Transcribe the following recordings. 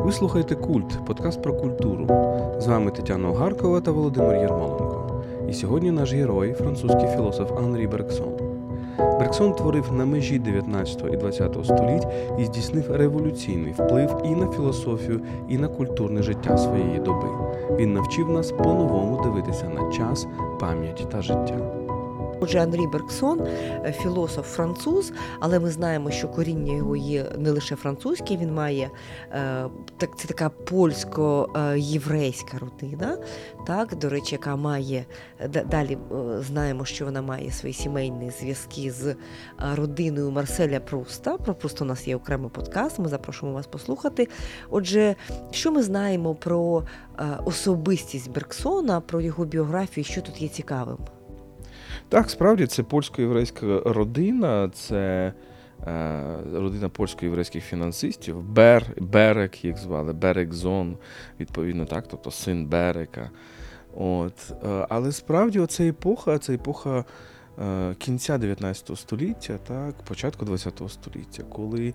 Ви слухаєте Культ, подкаст про культуру. З вами Тетяна Огаркова та Володимир Єрмоленко. І сьогодні наш герой, французький філософ Анрі Берксон. Берксон творив на межі 19 і 20 століть і здійснив революційний вплив і на філософію, і на культурне життя своєї доби. Він навчив нас по-новому дивитися на час, пам'ять та життя. Отже, Анрі Берксон, е, філософ француз, але ми знаємо, що коріння його є не лише французьке, він має е, так, це така польсько-єврейська родина, так, до речі, яка має далі е, знаємо, що вона має свої сімейні зв'язки з родиною Марселя Пруста. Про Пруста у нас є окремий подкаст. Ми запрошуємо вас послухати. Отже, що ми знаємо про особистість Берксона, про його біографію, що тут є цікавим? Так, справді це польсько-єврейська родина, це е, родина польсько-єврейських фінансистів, Бер, Берек, їх звали, Берекзон, відповідно, так, тобто син Берека. От. Е, але справді оця епоха, це епоха е, кінця 19 століття, так, початку 20 століття, коли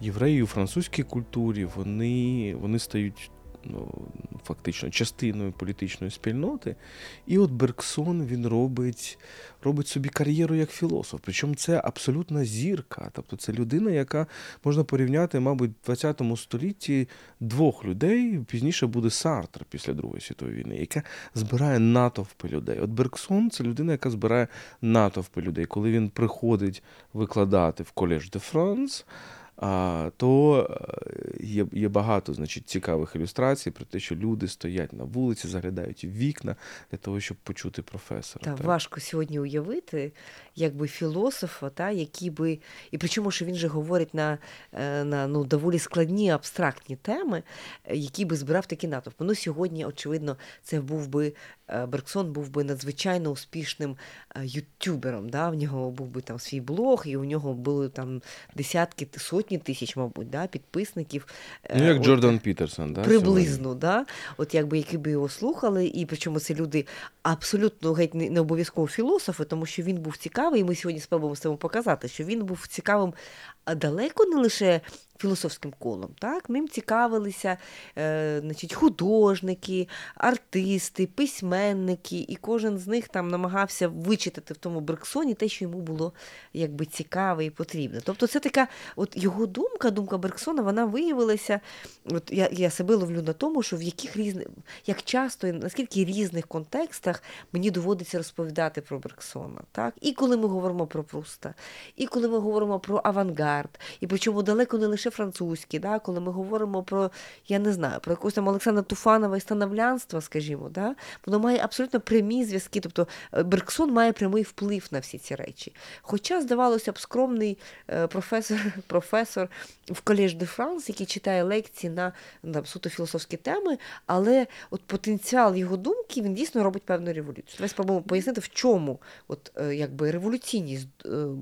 євреї у французькій культурі вони, вони стають ну, фактично частиною політичної спільноти. І от Берксон він робить робить собі кар'єру як філософ. Причому це абсолютна зірка. Тобто це людина, яка можна порівняти, мабуть, в ХХ столітті двох людей. Пізніше буде Сартр після Другої світової війни, яка збирає натовпи людей. От Берксон це людина, яка збирає натовпи людей. Коли він приходить викладати в Колеж де Франс то е, є є багато значить, цікавих ілюстрацій про те, що люди стоять на вулиці, заглядають в вікна для того, щоб почути професора. Так, так. Важко сьогодні уявити, якби філософа, та, який би. І причому, що він же говорить на е, на ну, доволі складні абстрактні теми, які би збирав такі натовпи. Ну, Сьогодні, очевидно, це був би Е, Берксон був би надзвичайно успішним ютюбером. Да? В нього був би там свій блог, і у нього були там десятки, сотні тисяч, мабуть, да? підписників. Е, ну, як От, Джордан Пітерсон, да? приблизно, да? От якби які би його слухали, і причому це люди абсолютно геть не обов'язково філософи, тому що він був цікавий, і ми сьогодні спробуємо з цим показати, що він був цікавим далеко не лише філософським колом. Так? Ним цікавилися е, значить, художники, артисти, письменники, і кожен з них там намагався вичитати в тому Берксоні те, що йому було якби цікаве і потрібне. Тобто це така от його думка, думка Берксона, вона виявилася. От Я я себе ловлю на тому, що в яких різних, як часто і наскільки різних контекстах мені доводиться розповідати про Берксона. Так? І коли ми говоримо про Пруста, і коли ми говоримо про авангард, і причому далеко не лише французькі, да, коли ми говоримо про, я не знаю, про якусь там Олександра Туфанова і становлянство, скажімо, да, воно має абсолютно прямі зв'язки. Тобто е, Берксон має прямий вплив на всі ці речі. Хоча, здавалося б, скромний е, професор професор в Колеж де Франс, який читає лекції на там, суто філософські теми, але от потенціал його думки він дійсно робить певну революцію. Давай спробуємо пояснити, в чому от, е, якби, революційність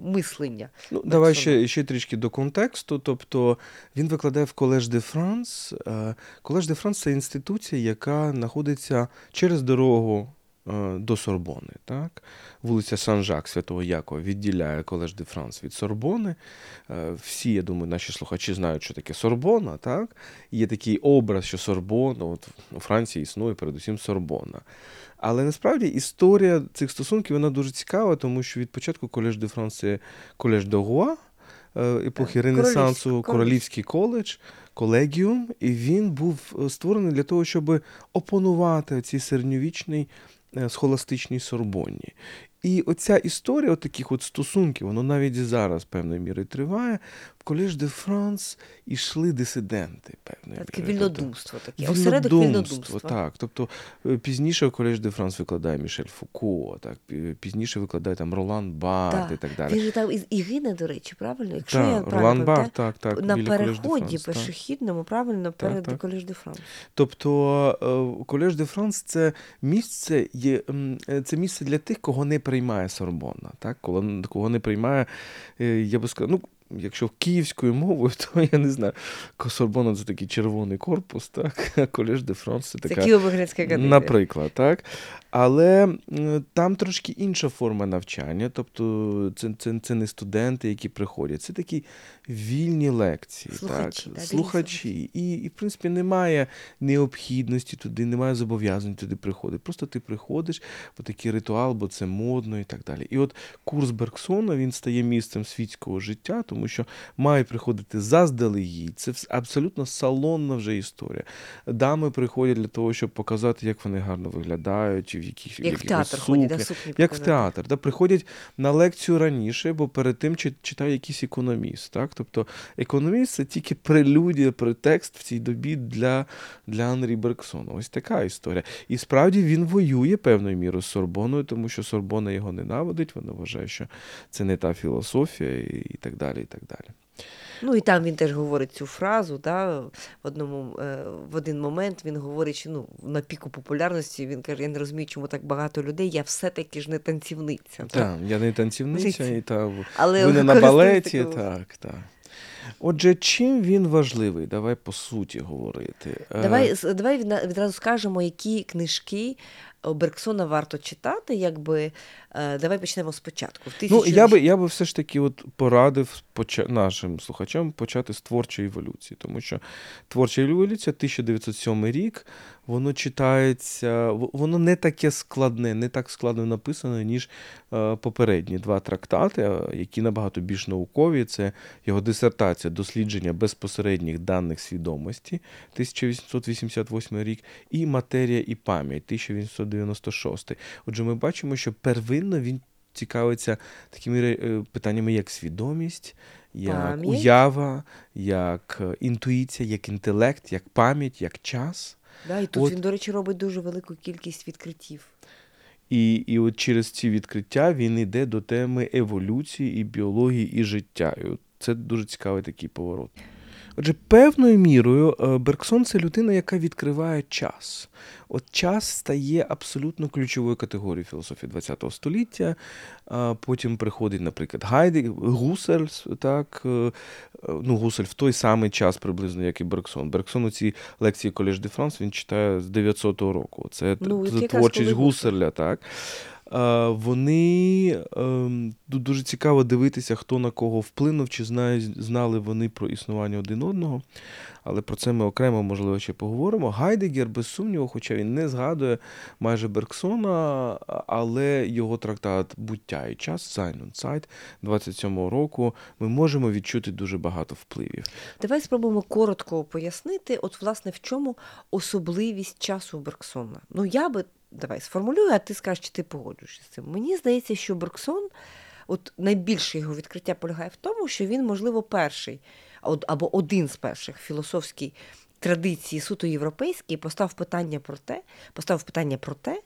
мислення. Ну, Давай ще, ще трішки до контексту. тобто він викладає в Колеж де Франс. Колеж де Франс це інституція, яка знаходиться через дорогу е, до Сорбони. Так? Вулиця Сан-Жак, Святого Якова, відділяє Колеж де Франс від Сорбони. Е, всі, я думаю, наші слухачі знають, що таке Сорбона. Так? Є такий образ, що Сорбона, от у Франції існує передусім Сорбона. Але насправді історія цих стосунків вона дуже цікава, тому що від початку Колеж де Франс це Колеж де Гуа, епохи Ренесансу Королівський коледж, колегіум, і він був е, створений для того, щоб опанувати цій середньовічній е, схоластичній Сорбонні. І оця історія от таких от стосунків, воно навіть і зараз певною мірою триває. В Колеж де Франс ішли дисиденти. певної Таке тобто вільнодумство таке. Вільнодумство, так. Тобто е, пізніше в Колеж де Франс викладає Мішель Фуко, так, пізніше викладає там Ролан Барт так. і так далі. Він же там і гине, до речі, правильно? Якщо так, я правильно Ролан Барт, так, так. На переході пішохідному, правильно, перед так, Колеж де Франс. Тобто е, Колеж де Франс це місце, є, е, це місце для тих, кого не приймає Сорбонна, так? Коли Кого не приймає, я би сказав, ну, якщо київською мовою, то я не знаю, Сорбона це такий червоний корпус, так, Колеж де Франс це така. Це Наприклад, так. Але там трошки інша форма навчання, тобто це це, це не студенти, які приходять, це такі вільні лекції, слухачі, так, да, слухачі. І, і, в принципі, немає необхідності туди, немає зобов'язань туди приходити. Просто ти приходиш, бо такий ритуал, бо це модно і так далі. І от курс Бергсона він стає місцем світського життя, тому що має приходити заздалегідь. Це абсолютно салонна вже історія. Дами приходять для того, щоб показати, як вони гарно виглядають, в яких як в театр ходять, да, сукні як в театр. Да, Приходять на лекцію раніше, бо перед тим читає якийсь економіст. Так? Тобто економіст це тільки прелюдія, претекст в цій добі для для Анрі Берксона. Ось така історія. І справді він воює певною мірою з Сорбоною, тому що Сорбона його ненавидить, вона вважає, що це не та філософія, і так далі. і так далі. Ну і там він теж говорить цю фразу. Да, В одному е, в один момент він говорить, що ну, на піку популярності він каже: я не розумію, чому так багато людей, я все-таки ж не танцівниця. Так, я не танцівниця, і та, Але ви не на балеті, так, так. Отже, чим він важливий? Давай по суті говорити. Е, давай давай відразу скажемо, які книжки Бергсона варто читати, якби е, давай почнемо спочатку. В тисячу... Ну, Я би я би все ж таки от порадив поча... нашим слухачам почати з творчої еволюції, тому що творча еволюція 1907 рік, воно читається, воно не таке складне, не так складно написано, ніж е, попередні два трактати, які набагато більш наукові. Це його дисертація дослідження безпосередніх даних свідомості 1888 рік, і матерія і пам'ять 1896. Отже, ми бачимо, що первинно він цікавиться такими е, питаннями, як свідомість. Як пам'ять. уява, як е, інтуїція, як інтелект, як пам'ять, як час. Да, І тут от. він, до речі, робить дуже велику кількість відкриттів. І і от через ці відкриття він йде до теми еволюції, і біології, і життя. І от Це дуже цікавий такий поворот. Отже, певною мірою е, Бергсон це людина, яка відкриває час. От час стає абсолютно ключовою категорією філософії ХХ століття. Потім приходить, наприклад, Гайдек, Гусель, так, е, ну, Гусель в той самий час приблизно, як і Бергсон. Бергсон у цій лекції Колеж де Франс він читає з 900-го року. Це ну, творчість Гуссерля. так вони ем, дуже цікаво дивитися, хто на кого вплинув, чи знали вони про існування один одного. Але про це ми окремо, можливо, ще поговоримо. Гайдегер, без сумніву, хоча він не згадує майже Бергсона, але його трактат Буття і час Zeit 27-го року ми можемо відчути дуже багато впливів. Давай спробуємо коротко пояснити, от, власне, в чому особливість часу Бергсона. Ну, я би давай сформулюю, а ти скажеш, чи ти погоджуєшся з цим. Мені здається, що Бруксон, от найбільше його відкриття полягає в тому, що він, можливо, перший або один з перших філософській традиції суто європейській постав питання про те, поставив питання про те,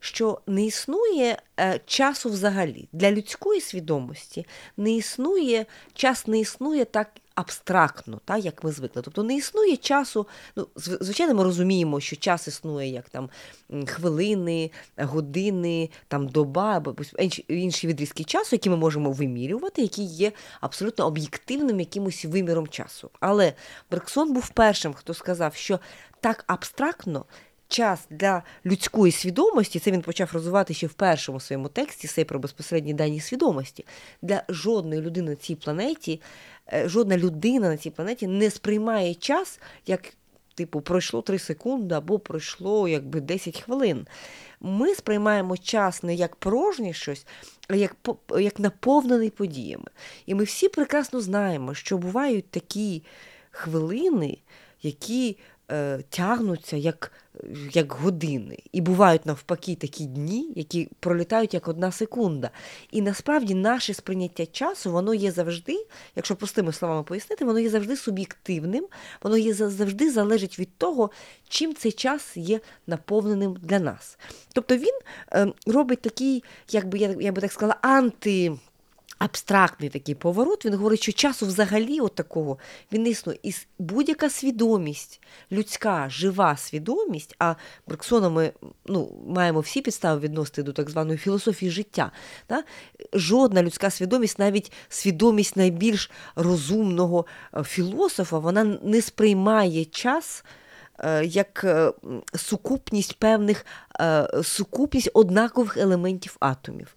що не існує е, часу взагалі для людської свідомості, не існує час, не існує так абстрактно, так, як ми звикли. Тобто не існує часу. Ну, звичайно, ми розуміємо, що час існує як там хвилини, години, там доба або інші, відрізки часу, які ми можемо вимірювати, які є абсолютно об'єктивним якимось виміром часу. Але Берксон був першим, хто сказав, що так абстрактно час для людської свідомості, це він почав розвивати ще в першому своєму тексті сей про безпосередні дані свідомості. Для жодної людини на цій планеті, е, жодна людина на цій планеті не сприймає час як. Типу, пройшло 3 секунди або пройшло якби 10 хвилин. Ми сприймаємо час не як порожнє щось, а як як наповнений подіями. І ми всі прекрасно знаємо, що бувають такі хвилини, які е, тягнуться як як години. І бувають навпаки такі дні, які пролітають як одна секунда. І насправді наше сприйняття часу, воно є завжди, якщо простими словами пояснити, воно є завжди суб'єктивним, воно є завжди залежить від того, чим цей час є наповненим для нас. Тобто він е, робить такий, як би я, я би так сказала, анти абстрактний такий поворот. Він говорить, що часу взагалі от такого він існує. І будь-яка свідомість, людська, жива свідомість, а Берксона ми ну, маємо всі підстави відносити до так званої філософії життя. Да? Жодна людська свідомість, навіть свідомість найбільш розумного е, філософа, вона не сприймає час. Е, як е, сукупність певних сукупність однакових елементів атомів.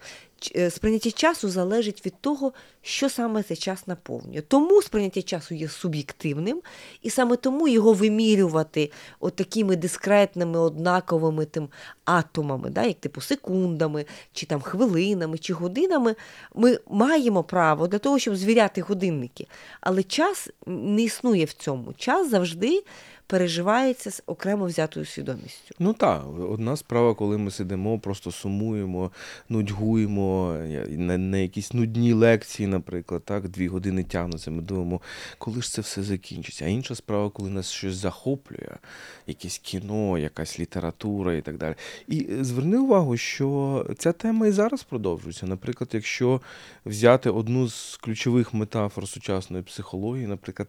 Е, сприйняття часу залежить від того, що саме цей час наповнює. Тому сприйняття часу є суб'єктивним, і саме тому його вимірювати от такими дискретними, однаковими тим атомами, да, як типу секундами, чи там хвилинами, чи годинами, ми маємо право для того, щоб звіряти годинники. Але час не існує в цьому. Час завжди переживається з окремо взятою свідомістю. Ну так, одна справа, коли ми сидимо, просто сумуємо, нудьгуємо на, на якісь нудні лекції, наприклад, так, дві години тягнуться. Ми думаємо, коли ж це все закінчиться. А інша справа, коли нас щось захоплює, якесь кіно, якась література і так далі. І е, зверни увагу, що ця тема і зараз продовжується. Наприклад, якщо взяти одну з ключових метафор сучасної психології, наприклад,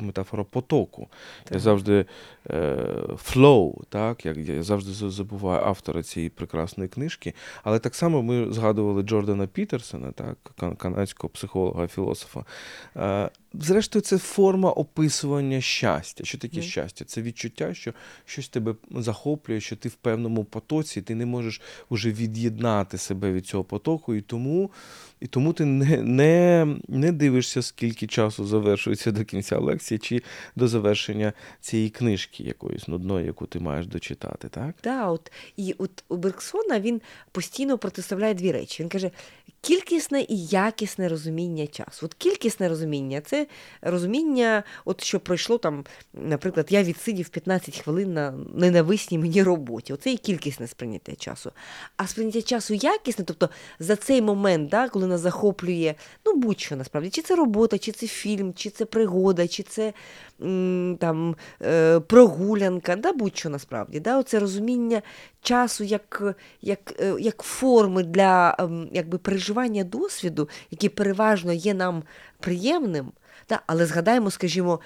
метафора потоку. Так. Я завжди завжди flow, так, як я завжди забуваю автора цієї прекрасної книжки. Але так само ми згадували Джордана Пітерсона, так, канадського психолога, філософа. Зрештою, це форма описування щастя. Що таке mm. щастя? Це відчуття, що щось тебе захоплює, що ти в певному потоці, ти не можеш уже від'єднати себе від цього потоку, і тому і тому ти не, не, не дивишся, скільки часу завершується до кінця лекції, чи до завершення цієї книжки якоїсь нудної, яку ти маєш дочитати. так? Да, от, І от у Берксона він постійно протиставляє дві речі. Він каже, кількісне і якісне розуміння часу. От кількісне розуміння це розуміння, от що пройшло там, наприклад, я відсидів 15 хвилин на ненависній мені роботі. Оце і кількісне сприйняття часу. А сприйняття часу якісне, тобто за цей момент, да, коли нас захоплює, ну будь-що насправді, чи це робота, чи це фільм, чи це пригода, чи це там е, прогулянка, да, будь-що насправді. Да, Оце розуміння часу як як, е, як форми для ем, якби, переживання досвіду, який переважно є нам приємним. Да, Але згадаємо, скажімо,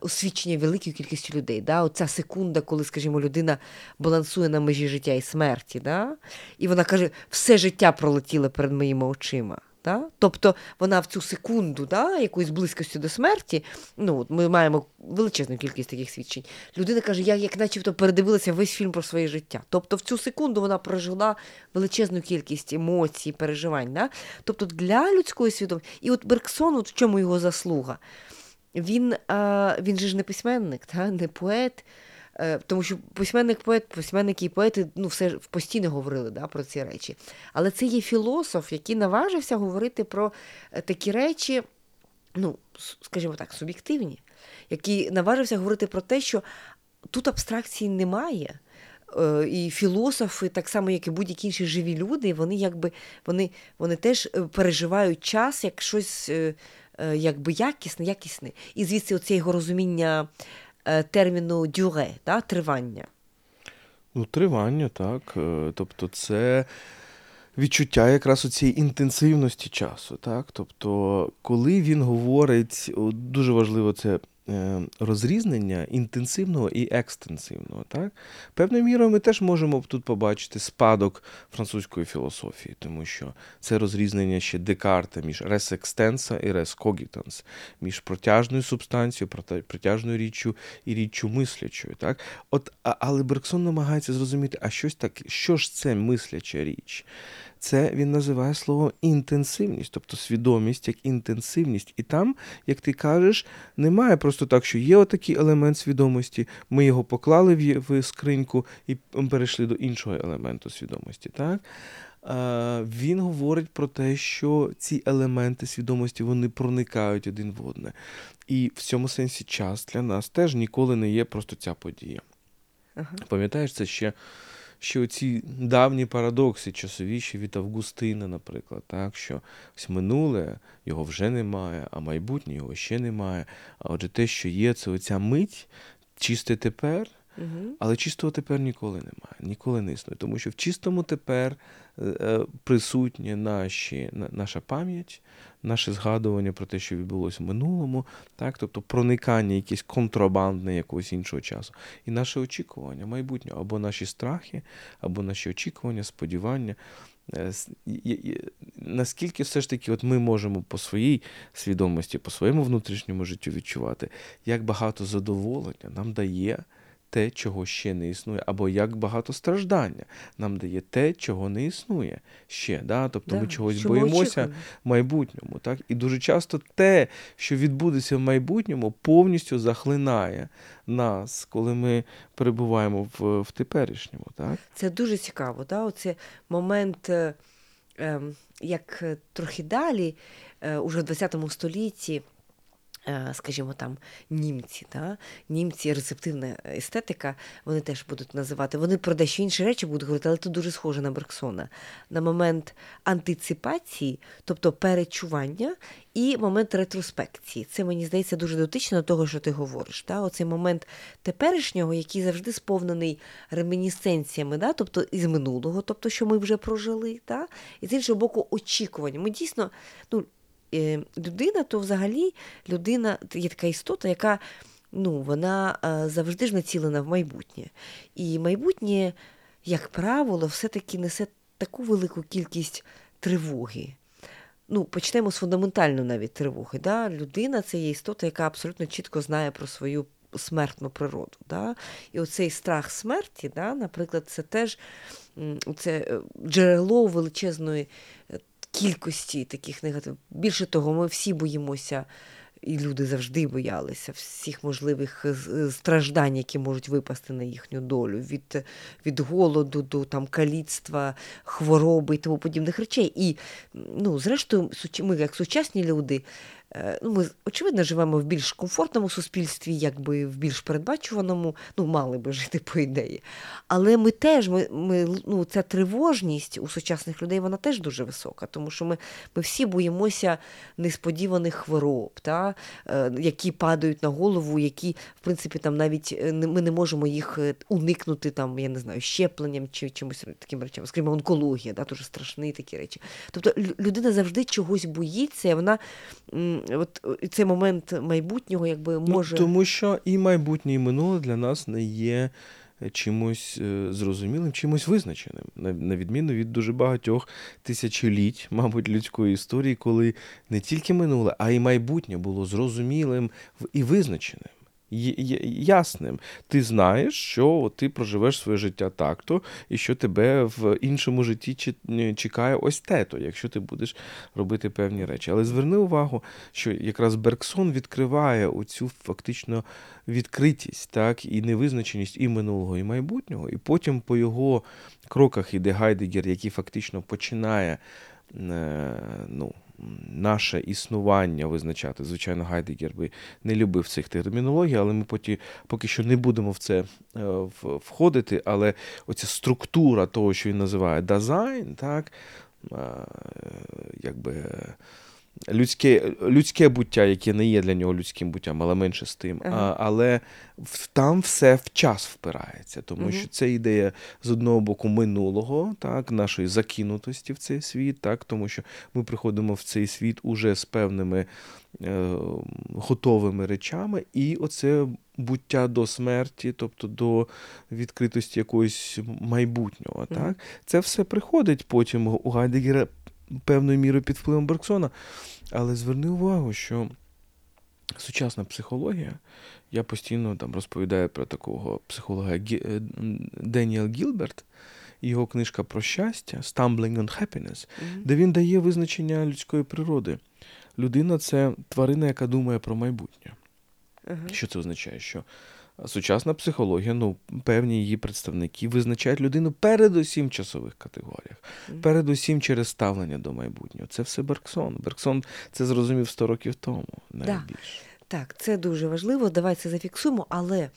освічення освідчення великої кількості людей. Да, Оця секунда, коли, скажімо, людина балансує на межі життя і смерті. Да, І вона каже, все життя пролетіло перед моїми очима. Да? Тобто вона в цю секунду, да, якоїсь близькості до смерті, ну, ми маємо величезну кількість таких свідчень. Людина каже, я як начебто передивилася весь фільм про своє життя. Тобто в цю секунду вона прожила величезну кількість емоцій, переживань. Да? Тобто для людської свідомості. І от Берксон, от в чому його заслуга? Він а, він же ж не письменник, да? не поет. Е, тому що письменник поет, письменники і поети ну, все постійно говорили да, про ці речі. Але це є філософ, який наважився говорити про е, такі речі, ну, скажімо так, суб'єктивні, який наважився говорити про те, що тут абстракції немає. Е, і філософи, так само, як і будь-які інші живі люди, вони якби вони, вони теж переживають час як щось якби якісне, якісне. І звідси оце його розуміння терміну дюре, да, тривання? Ну, тривання, так. Е, тобто, це відчуття якраз у цієї інтенсивності часу. так. Тобто, коли він говорить, дуже важливо це Е, розрізнення інтенсивного і екстенсивного. Так? Певною мірою ми теж можемо тут побачити спадок французької філософії, тому що це розрізнення ще Декарта між res extensa і res cogitans, між протяжною субстанцією, протяжною річчю і річчю мислячою. Так? От, Але Берксон намагається зрозуміти, а щось таке, що ж це мисляча річ? Це він називає слово інтенсивність, тобто свідомість як інтенсивність. І там, як ти кажеш, немає просто так, що є отакий елемент свідомості, ми його поклали в скриньку і перейшли до іншого елементу свідомості. так? Він говорить про те, що ці елементи свідомості вони проникають один в одне. І в цьому сенсі час для нас теж ніколи не є просто ця подія. Ага. Пам'ятаєш, це ще що ці давні парадокси, часовіші від Августина, наприклад, так, що ось минуле його вже немає, а майбутнє його ще немає. А отже, те, що є, це оця мить, чисте тепер. Але чистого тепер ніколи немає, ніколи не існує. Тому що в чистому тепер е, присутня наші, наша пам'ять, наше згадування про те, що відбулося в минулому, так? тобто проникання якесь контрабандне якогось іншого часу. І наше очікування майбутнього, або наші страхи, або наші очікування, сподівання. Е, наскільки все ж таки от ми можемо по своїй свідомості, по своєму внутрішньому життю відчувати, як багато задоволення нам дає те, чого ще не існує, або як багато страждання нам дає те, чого не існує ще. Да? Тобто да, ми чогось боїмося в майбутньому. Так? І дуже часто те, що відбудеться в майбутньому, повністю захлинає нас, коли ми перебуваємо в в теперішньому. Так? Це дуже цікаво. Да? Оце момент, е, е, як трохи далі, е, уже в ХХ столітті. Е, скажімо там, німці, да? німці, рецептивна естетика, вони теж будуть називати. Вони про дещо інші речі будуть говорити, але це дуже схоже на Берксона. На момент антиципації, тобто перечування, і момент ретроспекції. Це мені здається дуже дотично до того, що ти говориш. Да? Оцей момент теперішнього, який завжди сповнений ремінісценціями, да? тобто із минулого, тобто, що ми вже прожили, да? і з іншого боку, очікування. Ми дійсно, ну, людина, то взагалі людина є така істота, яка ну, вона е, завжди ж націлена в майбутнє. І майбутнє, як правило, все-таки несе таку велику кількість тривоги. Ну, Почнемо з фундаментальної навіть тривоги. Да? Людина це є істота, яка абсолютно чітко знає про свою смертну природу. Да? І оцей страх смерті, да, наприклад, це теж це е, джерело величезної кількості таких негативів. Більше того, ми всі боїмося, і люди завжди боялися всіх можливих страждань, які можуть випасти на їхню долю, від від голоду до там каліцтва, хвороби і тому подібних речей. І, ну, зрештою, ми, як сучасні люди, Е, ну, Ми, очевидно, живемо в більш комфортному суспільстві, якби в більш передбачуваному, ну, мали би жити по ідеї. Але ми теж, ми, ми, ну, ця тривожність у сучасних людей вона теж дуже висока, тому що ми ми всі боїмося несподіваних хвороб, та, е, які падають на голову, які, в принципі, там навіть е, ми не можемо їх уникнути, там, я не знаю, щепленням чи чимось таким речам, скажімо, онкологія, да, дуже страшні такі речі. Тобто людина завжди чогось боїться, і вона от цей момент майбутнього якби ну, може. Ну, Тому що і майбутнє, і минуле для нас не є чимось е, зрозумілим, чимось визначеним, на відміну від дуже багатьох тисячоліть, мабуть, людської історії, коли не тільки минуле, а й майбутнє було зрозумілим і визначеним ясним. Ти знаєш, що ти проживеш своє життя так-то, і що тебе в іншому житті чекає ось те-то, якщо ти будеш робити певні речі. Але зверни увагу, що якраз Бергсон відкриває оцю фактично відкритість, так, і невизначеність і минулого, і майбутнього. І потім по його кроках іде Гайдегер, який фактично починає. Е, ну, наше існування визначати. Звичайно, Гайдегер би не любив цих термінологій, але ми поки, поки що не будемо в це е, входити. Але оця структура того, що він називає Dasein, так, е, якби людське людське буття, яке не є для нього людським буттям, але менше з тим. Ага. А, Але там все в час впирається, тому ага. що це ідея з одного боку минулого, так, нашої закинутості в цей світ, так, тому що ми приходимо в цей світ уже з певними е, готовими речами, і оце. Буття до смерті, тобто до відкритості якогось майбутнього. Так? Це все приходить потім у Гайдегера певною мірою під впливом Берксона. Але зверни увагу, що сучасна психологія, я постійно там розповідаю про такого психолога е, Деніел Гілберт, його книжка про щастя Stumbling on Happiness, mm-hmm. де він дає визначення людської природи. Людина це тварина, яка думає про майбутнє. Uh-huh. Що це означає? Що сучасна психологія, ну, певні її представники визначають людину передусім в часових категоріях, передусім через ставлення до майбутнього. Це все Берксон. Берксон це зрозумів 100 років тому. навіть да. Так, це дуже важливо. Давай це зафіксуємо, але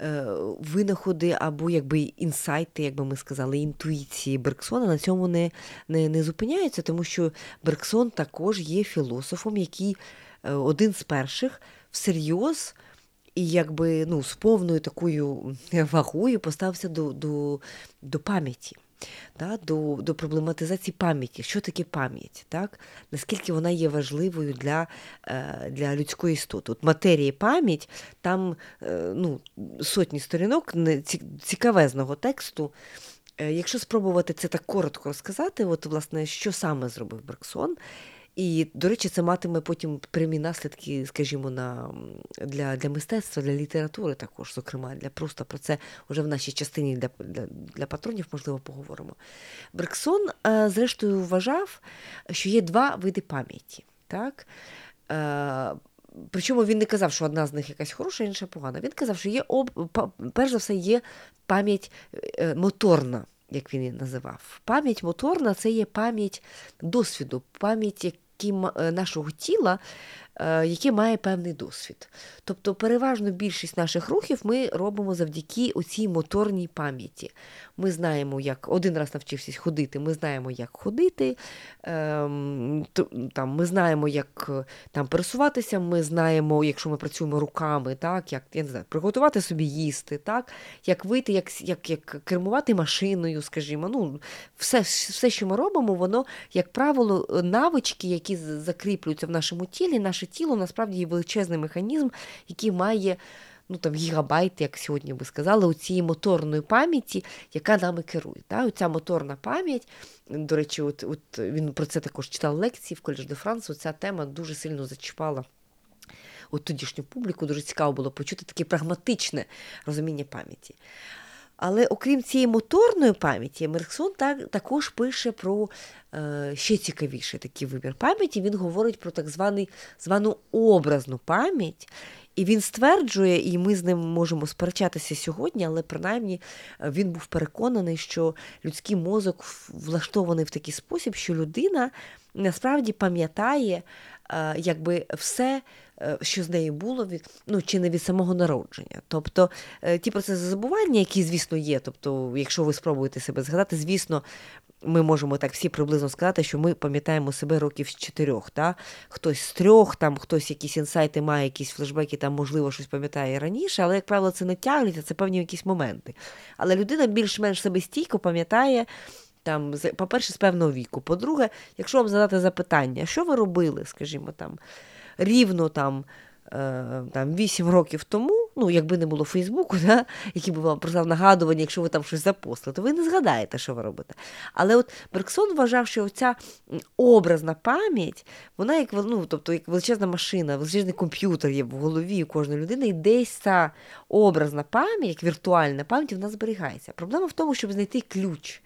е, винаходи або якби інсайти, як би ми сказали, інтуїції Берксона на цьому не, не, не зупиняються, тому що Берксон також є філософом, який е, один з перших всерйоз і якби ну, з повною такою вагою поставився до, до, до пам'яті да, до до проблематизації пам'яті. Що таке пам'ять? так? Наскільки вона є важливою для е, для людської істоти? От Матерія пам'ять, там е, ну, сотні сторінок цікавезного тексту. Е, якщо спробувати це так коротко розказати, от, власне, що саме зробив Берксон, і, до речі, це матиме потім прямі наслідки, скажімо, на, для для мистецтва, для літератури також, зокрема, для просто про це вже в нашій частині для для, для патронів, можливо, поговоримо. Брексон, е, зрештою, вважав, що є два види пам'яті. Так? Е, причому він не казав, що одна з них якась хороша, інша погана. Він казав, що є об... перш за все є пам'ять е, моторна. Як він її називав. Пам'ять моторна це є пам'ять досвіду, пам'ять нашого тіла, Е, який має певний досвід. Тобто, переважно більшість наших рухів ми робимо завдяки оцій моторній пам'яті. Ми знаємо, як один раз навчився ходити, ми знаємо, як ходити, ем, там, ми знаємо, як там пересуватися, ми знаємо, якщо ми працюємо руками, так, як я не знаю, приготувати собі їсти, так, як вийти, як як, як кермувати машиною, скажімо. ну, Все, все, що ми робимо, воно, як правило, навички, які закріплюються в нашому тілі, наше наше тіло насправді є величезний механізм, який має ну, там, гігабайт, як сьогодні би сказали, у цієї моторної пам'яті, яка нами керує. Та? Оця моторна пам'ять, до речі, от, от він про це також читав лекції в Колеж де Франс, ця тема дуже сильно зачіпала. От тодішню публіку дуже цікаво було почути таке прагматичне розуміння пам'яті. Але окрім цієї моторної пам'яті, Бергсон так, також пише про е, ще цікавіший такий вимір пам'яті. Він говорить про так званий, звану образну пам'ять. І він стверджує, і ми з ним можемо сперечатися сьогодні, але принаймні е, він був переконаний, що людський мозок влаштований в такий спосіб, що людина насправді пам'ятає е, якби все. Е, що з нею було від ну чи не від самого народження. Тобто е, ті процеси забування, які, звісно, є. Тобто, якщо ви спробуєте себе згадати, звісно. Ми можемо так всі приблизно сказати, що ми пам'ятаємо себе років з чотирьох. Та? Хтось з трьох, там хтось якісь інсайти має, якісь флешбеки, там, можливо, щось пам'ятає раніше, але, як правило, це не тягнеться, це певні якісь моменти. Але людина більш-менш себе стійко пам'ятає, там, по-перше, з певного віку. По-друге, якщо вам задати запитання, що ви робили, скажімо там рівно там е, там 8 років тому, ну, якби не було Фейсбуку, да, який би вам прислав нагадування, якщо ви там щось запостили, то ви не згадаєте, що ви робите. Але от Берксон вважав, що ця образна пам'ять, вона як ну, тобто, як величезна машина, величезний комп'ютер є в голові кожної людини, і десь ця образна пам'ять, як віртуальна пам'ять, вона зберігається. Проблема в тому, щоб знайти ключ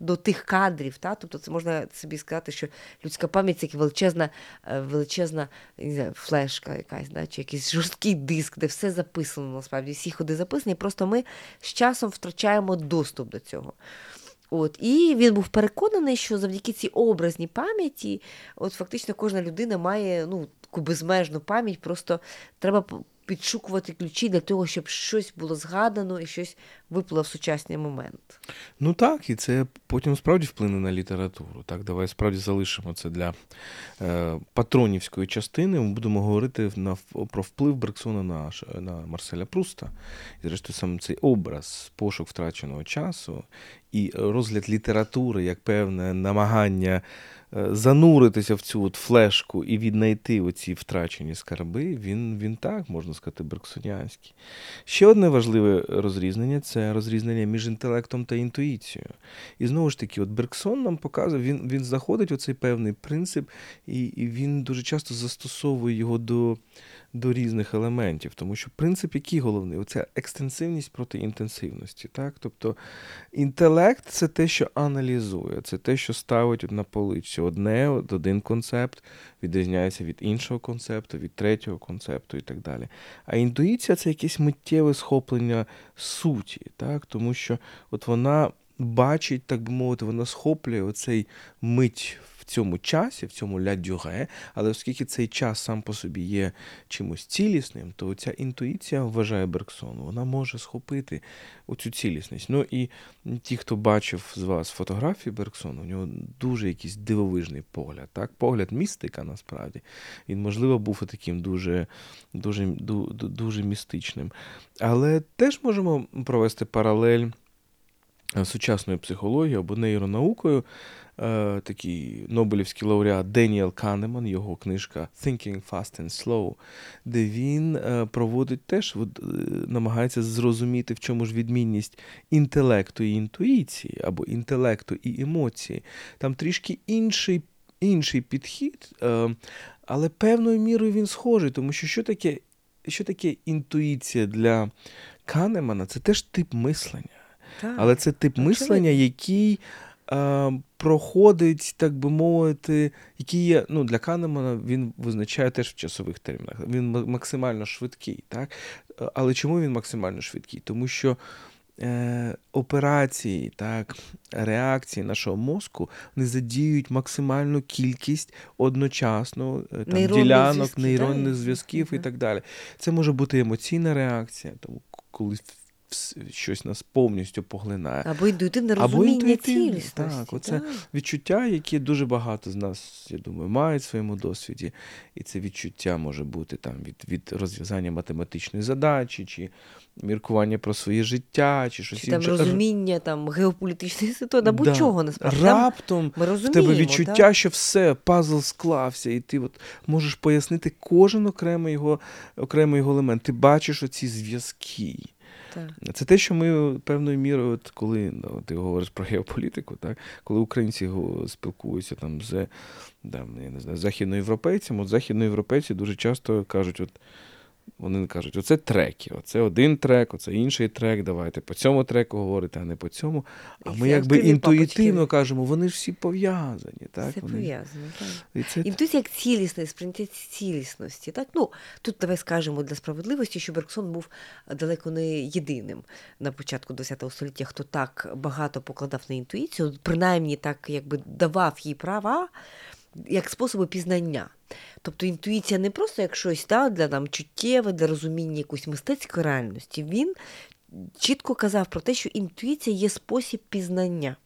до тих кадрів. Та? Тобто це можна собі сказати, що людська пам'ять це величезна е, величезна не знаю, флешка, якась, да? чи якийсь жорсткий диск, де все записано, насправді, всі ходи записані, просто ми з часом втрачаємо доступ до цього. От, І він був переконаний, що завдяки цій образній пам'яті, от фактично кожна людина має ну, таку безмежну пам'ять, просто треба підшукувати ключі для того, щоб щось було згадано і щось виплило в сучасний момент. Ну так, і це потім справді вплине на літературу. Так, давай справді залишимо це для е, патронівської частини. Ми будемо говорити на, про вплив Брексона на на Марселя Пруста. І зрештою саме цей образ, пошук втраченого часу і розгляд літератури як певне намагання. Е, зануритися в цю от флешку і віднайти оці втрачені скарби, він він так, можна сказати, берксонянський. Ще одне важливе розрізнення це розрізнення між інтелектом та інтуїцією. І знову ж таки, от Берксон нам показує, він він знаходить оцей певний принцип, і, і він дуже часто застосовує його до до різних елементів, тому що принцип, який головний? Оця екстенсивність проти інтенсивності. Так? Тобто інтелект це те, що аналізує, це те, що ставить на поличці. Одне, один концепт відрізняється від іншого концепту, від третього концепту і так далі. А інтуїція це якесь миттєве схоплення суті, так? тому що от вона бачить, так би мовити, вона схоплює оцей мить цьому часі, в цьому ля дюре, але оскільки цей час сам по собі є чимось цілісним, то ця інтуїція вважає Бергсон, вона може схопити оцю цілісність. Ну і ті, хто бачив з вас фотографії Бергсона, у нього дуже якийсь дивовижний погляд. Так? Погляд містика насправді. Він, можливо, був таким дуже, дуже, дуже містичним. Але теж можемо провести паралель е, сучасною психологією або нейронаукою. Е, такий Нобелівський лауреат Деніел Канеман, його книжка Thinking Fast and Slow, де він е, проводить теж, намагається зрозуміти, в чому ж відмінність інтелекту і інтуїції, або інтелекту і емоції. Там трішки інший інший підхід, але певною мірою він схожий, тому що що таке що таке інтуїція для Канемана? Це теж тип мислення. Так, Але це тип мислення, який е, проходить, так би мовити, який є ну, для Канемана він визначає теж в часових термінах. Він максимально швидкий. так? Але чому він максимально швидкий? Тому що е, операції, так, реакції нашого мозку не задіють максимальну кількість одночасно е, там, ділянок, зв'язки, нейронних зв'язків і так далі. Це може бути емоційна реакція, тому коли щось нас повністю поглинає. Або інтуїтивне розуміння цілісності. Так, оце так. відчуття, які дуже багато з нас, я думаю, мають в своєму досвіді. І це відчуття може бути там від від розв'язання математичної задачі, чи міркування про своє життя, чи щось чи, інше. Там розуміння там, геополітичної ситуації, або да. чого насправді. Раптом ми в тебе відчуття, так? що все, пазл склався, і ти от можеш пояснити кожен окремий його окремий його елемент. Ти бачиш оці зв'язки. Так. Це те, що ми певною мірою, от коли ну, ти говориш про геополітику, так коли українці спілкуються там з там, я не знаю, західноєвропейцями, от західноєвропейці дуже часто кажуть, от вони кажуть, оце треки, оце один трек, оце інший трек. Давайте по цьому треку говорити, а не по цьому. А ми якби інтуїтивно кажемо, вони ж всі пов'язані. Так? Все вони... пов'язано. так. І це... Інтуїція як цілісність, сприйняття цілісності. Так? Ну, Тут давай скажемо для справедливості, що Бергсон був далеко не єдиним на початку ХХ століття, хто так багато покладав на інтуїцію, принаймні так якби давав їй права як способи пізнання. Тобто інтуїція не просто як щось та, для нам чуттєве, для розуміння якоїсь мистецької реальності. Він чітко казав про те, що інтуїція є спосіб пізнання.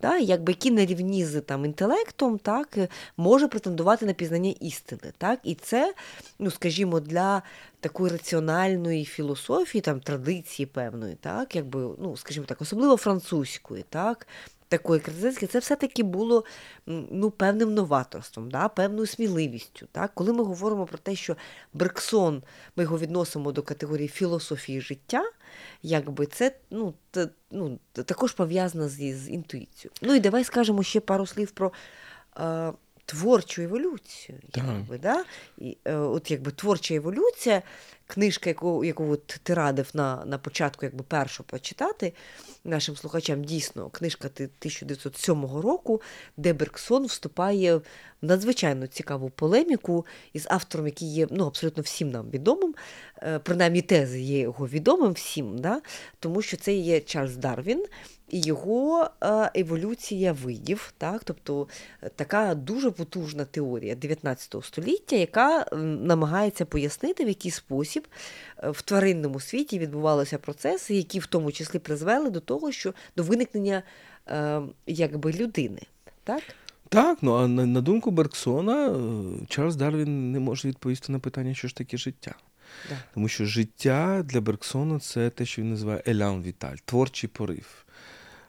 Да, якби Які на рівні з там, інтелектом так, може претендувати на пізнання істини. Так? І це, ну, скажімо, для такої раціональної філософії, там, традиції певної, так, якби, ну, скажімо так, особливо французької, так, такої критицизмки, це все-таки було ну, певним новаторством, да, певною сміливістю. Так? Коли ми говоримо про те, що Берксон, ми його відносимо до категорії філософії життя, якби це ну, т, ну, також пов'язано з, з інтуїцією. Ну і давай скажемо ще пару слів про. Е, Творчу еволюцію. Якби, да? І, е, От якби творча еволюція книжка, яку яку от ти радив на на початку, якби першу почитати нашим слухачам, дійсно, книжка 1907 року, де Бергсон вступає в надзвичайно цікаву полеміку із автором, який є ну, абсолютно всім нам відомим, е, принаймні тези є його відомим всім, да? тому що це є Чарльз Дарвін і його е, еволюція видів, так? тобто е, така дуже потужна теорія 19 століття, яка намагається пояснити, в який спосіб е, в тваринному світі відбувалися процеси, які в тому числі призвели до того, що до виникнення якби людини. Так, Так, ну а на, на думку Берксона, Чарльз Дарвін не може відповісти на питання, що ж таке життя. Да. Тому що життя для Берксона це те, що він називає елян віталь, творчий порив.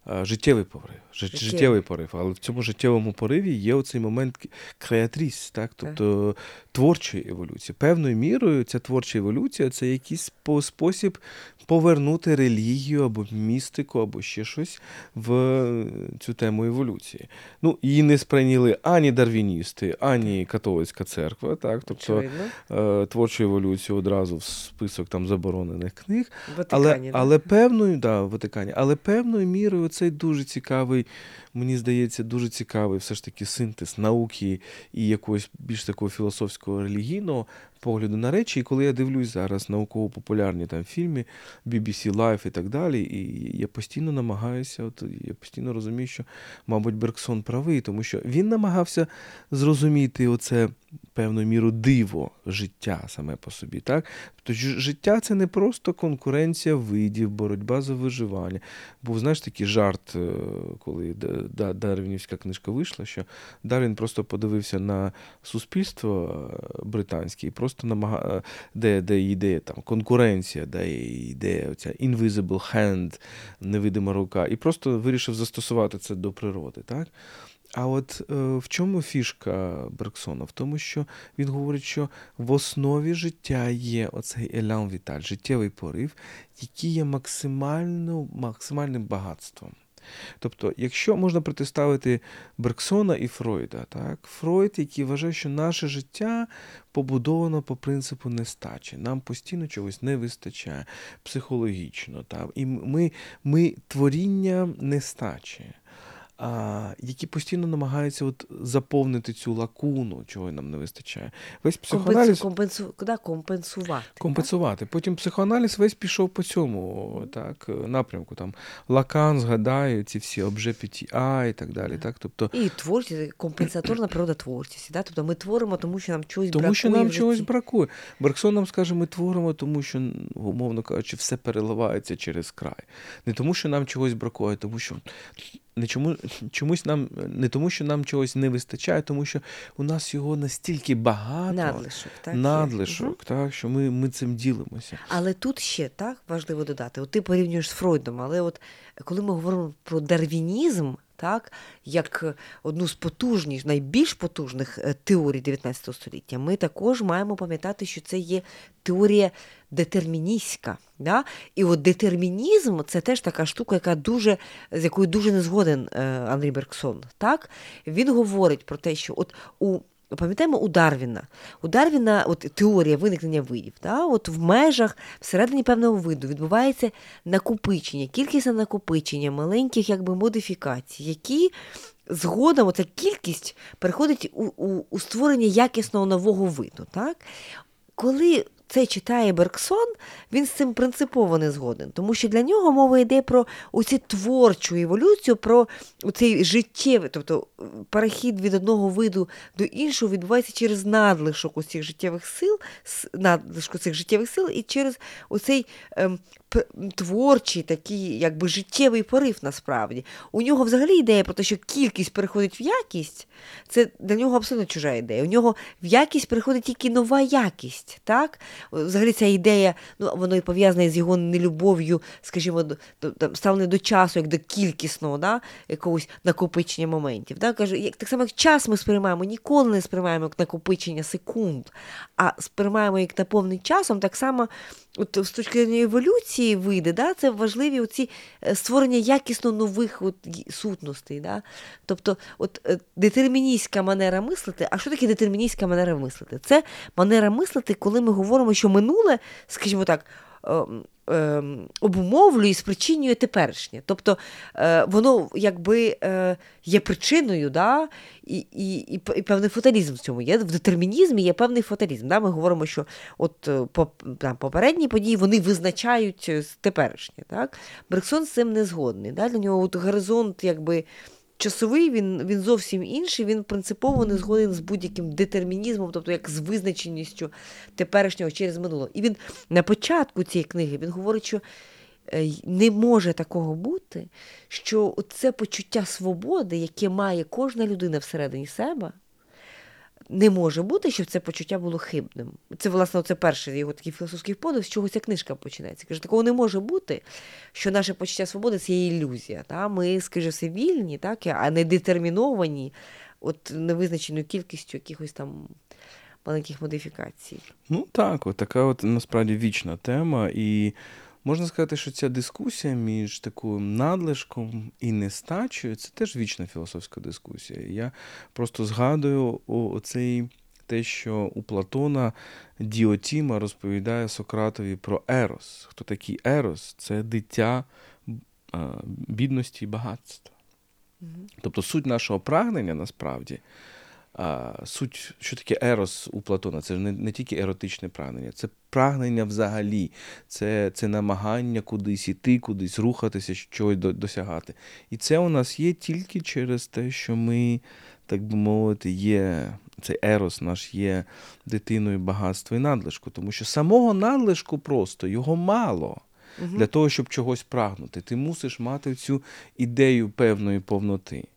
Е, життєвий порив. Життєвий. життєвий порив. Але в цьому життєвому пориві є оцей момент креатріс, так? тобто творчої еволюції. Певною мірою ця творча еволюція це якийсь спосіб повернути релігію або містику, або ще щось в цю тему еволюції. Ну, Її не сприйняли ані дарвіністи, ані католицька церква. Так? Тобто е, творчу еволюцію одразу в список там заборонених книг. Ватикані, але, але певною, да, в Ватикані, але певною мірою цей дуже цікавий, мені здається, дуже цікавий все ж таки синтез науки і якогось більш такого філософського релігійного погляду на речі. І коли я дивлюсь зараз науково-популярні там фільми, BBC Life і так далі, і я постійно намагаюся, от я постійно розумію, що, мабуть, Бергсон правий, тому що він намагався зрозуміти оце певною міру диво життя саме по собі. Так? Тобто життя це не просто конкуренція видів, боротьба за виживання. Був, знаєш, такий жарт, е, коли Дарвінівська книжка вийшла, що Дарвін просто подивився на суспільство е, британське і просто намагав, де де ідея там конкуренція, де ідея оця invisible hand, невидима рука, і просто вирішив застосувати це до природи. так? А от е, в чому фішка Бергсона? В тому, що він говорить, що в основі життя є оцей élan vital, життєвий порив, який є максимально, максимальним багатством. Тобто, якщо можна протиставити Бергсона і Фройда, так? Фройд, який вважає, що наше життя побудовано по принципу нестачі. Нам постійно чогось не вистачає психологічно. Так? І ми, ми творіння нестачі а, які постійно намагаються от заповнити цю лакуну, чого нам не вистачає. Весь психоаналіз компенсу... Куди? компенсувати. Компенсувати. Так? Потім психоаналіз весь пішов по цьому так, напрямку. Там Лакан згадає ці всі обжепіті А і так далі. Так? Тобто... І творчість, компенсаторна природа творчості. Так? Тобто ми творимо, тому що нам чогось тому, бракує. Тому що нам чогось бракує. Берксон нам скаже, ми творимо, тому що, умовно кажучи, все переливається через край. Не тому, що нам чогось бракує, тому що не чому, чомусь нам не тому, що нам чогось не вистачає, тому що у нас його настільки багато надлишок, так, надлишок, так що ми ми цим ділимося. Але тут ще так важливо додати. От ти порівнюєш з Фройдом, але от коли ми говоримо про дарвінізм, так, як одну з потужніх, найбільш потужних е, теорій 19 століття, ми також маємо пам'ятати, що це є теорія детерміністська. Да? І от детермінізм це теж така штука, яка дуже, з якою дуже не згоден е, Андрій Берксон. Так? Він говорить про те, що от у Пам'ятаємо у Дарвіна. У Дарвіна от теорія виникнення видів. Та? От В межах всередині певного виду відбувається накопичення, кількісне накопичення маленьких якби, модифікацій, які згодом оця кількість переходить у, у, у створення якісного нового виду. Так? Коли це читає Берксон, він з цим принципово не згоден, тому що для нього мова йде про оцю творчу еволюцію, про цей життєвий, тобто перехід від одного виду до іншого відбувається через надлишок усіх життєвих сил, надлишок цих життєвих сил і через оцей ем, творчий такий якби життєвий порив насправді. У нього взагалі ідея про те, що кількість переходить в якість, це для нього абсолютно чужа ідея. У нього в якість переходить тільки нова якість. так? Взагалі ця ідея, ну, воно і пов'язана з його нелюбов'ю, скажімо, ставлення до часу, як до кількісного да? якогось накопичення моментів. Так? Каже, як, так само, як час ми сприймаємо, ніколи не сприймаємо як накопичення секунд, а сприймаємо як наповнений часом, так само от з точки зору еволюції вийде, да, це важливі оці е, створення якісно нових от, сутностей. Да? Тобто от, е, детерміністська манера мислити, а що таке детерміністська манера мислити? Це манера мислити, коли ми говоримо, що минуле, скажімо так, обумовлює і спричинює теперішнє. Тобто е, воно якби е, є причиною, да, і і, і, і певний фаталізм в цьому є. В детермінізмі є певний фаталізм. Да? Ми говоримо, що от е, там, попередні події вони визначають теперішнє. Так? Берксон з цим не згодний. Да? Для нього от горизонт якби часовий, він він зовсім інший, він принципово не згоден з будь-яким детермінізмом, тобто як з визначеністю теперішнього через минуле. І він на початку цієї книги він говорить, що е, не може такого бути, що це почуття свободи, яке має кожна людина всередині себе не може бути, щоб це почуття було хибним. Це, власне, це перший його такий філософський подив, з чого ця книжка починається. Каже, такого не може бути, що наше почуття свободи це є ілюзія. Та? Ми, скажімо, все вільні, так? а не детерміновані от невизначеною кількістю якихось там маленьких модифікацій. Ну так, от така от насправді вічна тема. І Можна сказати, що ця дискусія між таким надлишком і нестачею це теж вічна філософська дискусія. Я просто згадую оцей те, що у Платона Діотіма розповідає Сократові про Ерос. Хто такий Ерос? Це дитя бідності і багатства. Тобто суть нашого прагнення насправді а, суть, що таке ерос у Платона? Це ж не, не тільки еротичне прагнення, це прагнення взагалі, це це намагання кудись іти, кудись рухатися, щось досягати. І це у нас є тільки через те, що ми, так би мовити, є. Цей ерос наш є дитиною багатства і надлишку, тому що самого надлишку просто його мало угу. для того, щоб чогось прагнути. Ти мусиш мати цю ідею певної повноти.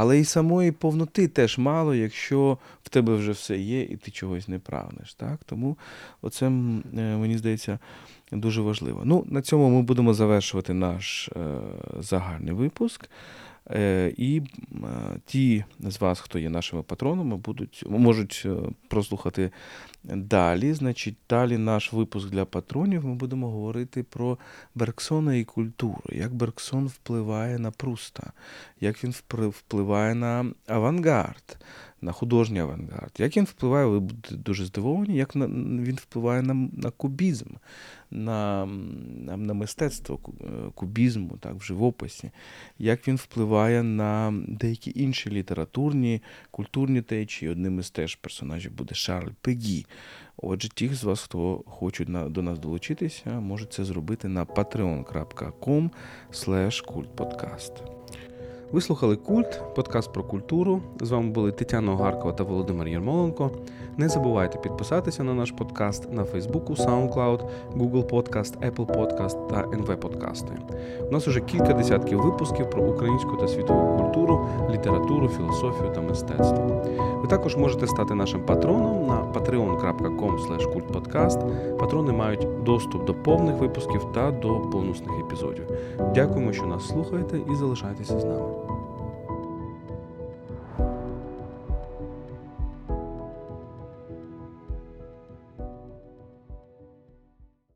Але і самої повноти теж мало, якщо в тебе вже все є, і ти чогось не прагнеш. Так? Тому оце, е, мені здається, дуже важливо. Ну, На цьому ми будемо завершувати наш е, загальний випуск. Е, і ті з вас, хто є нашими патронами, будуть, можуть прослухати далі. Значить, далі наш випуск для патронів. Ми будемо говорити про Берксона і культуру, як Берксон впливає на Пруста, як він впливає на авангард, на художній авангард, як він впливає, ви будете дуже здивовані, як він впливає на на кубізм, на на, на мистецтво е, кубізму, так, в живописі, як він впливає на деякі інші літературні, культурні течії. Одним із теж персонажів буде Шарль Пегі. Отже, ті з вас, хто хочуть до нас долучитися, можуть це зробити на patreon.com kultpodcast. Ви слухали Культ, подкаст про культуру. З вами були Тетяна Огаркова та Володимир Єрмоленко. Не забувайте підписатися на наш подкаст на Фейсбуку, SoundCloud, Google Podcast, Apple Podcast та NV Подкасти. У нас уже кілька десятків випусків про українську та світову культуру, літературу, філософію та мистецтво. Ви також можете стати нашим патроном на patreon.com. Патрони мають доступ до повних випусків та до бонусних епізодів. Дякуємо, що нас слухаєте і залишайтеся з нами.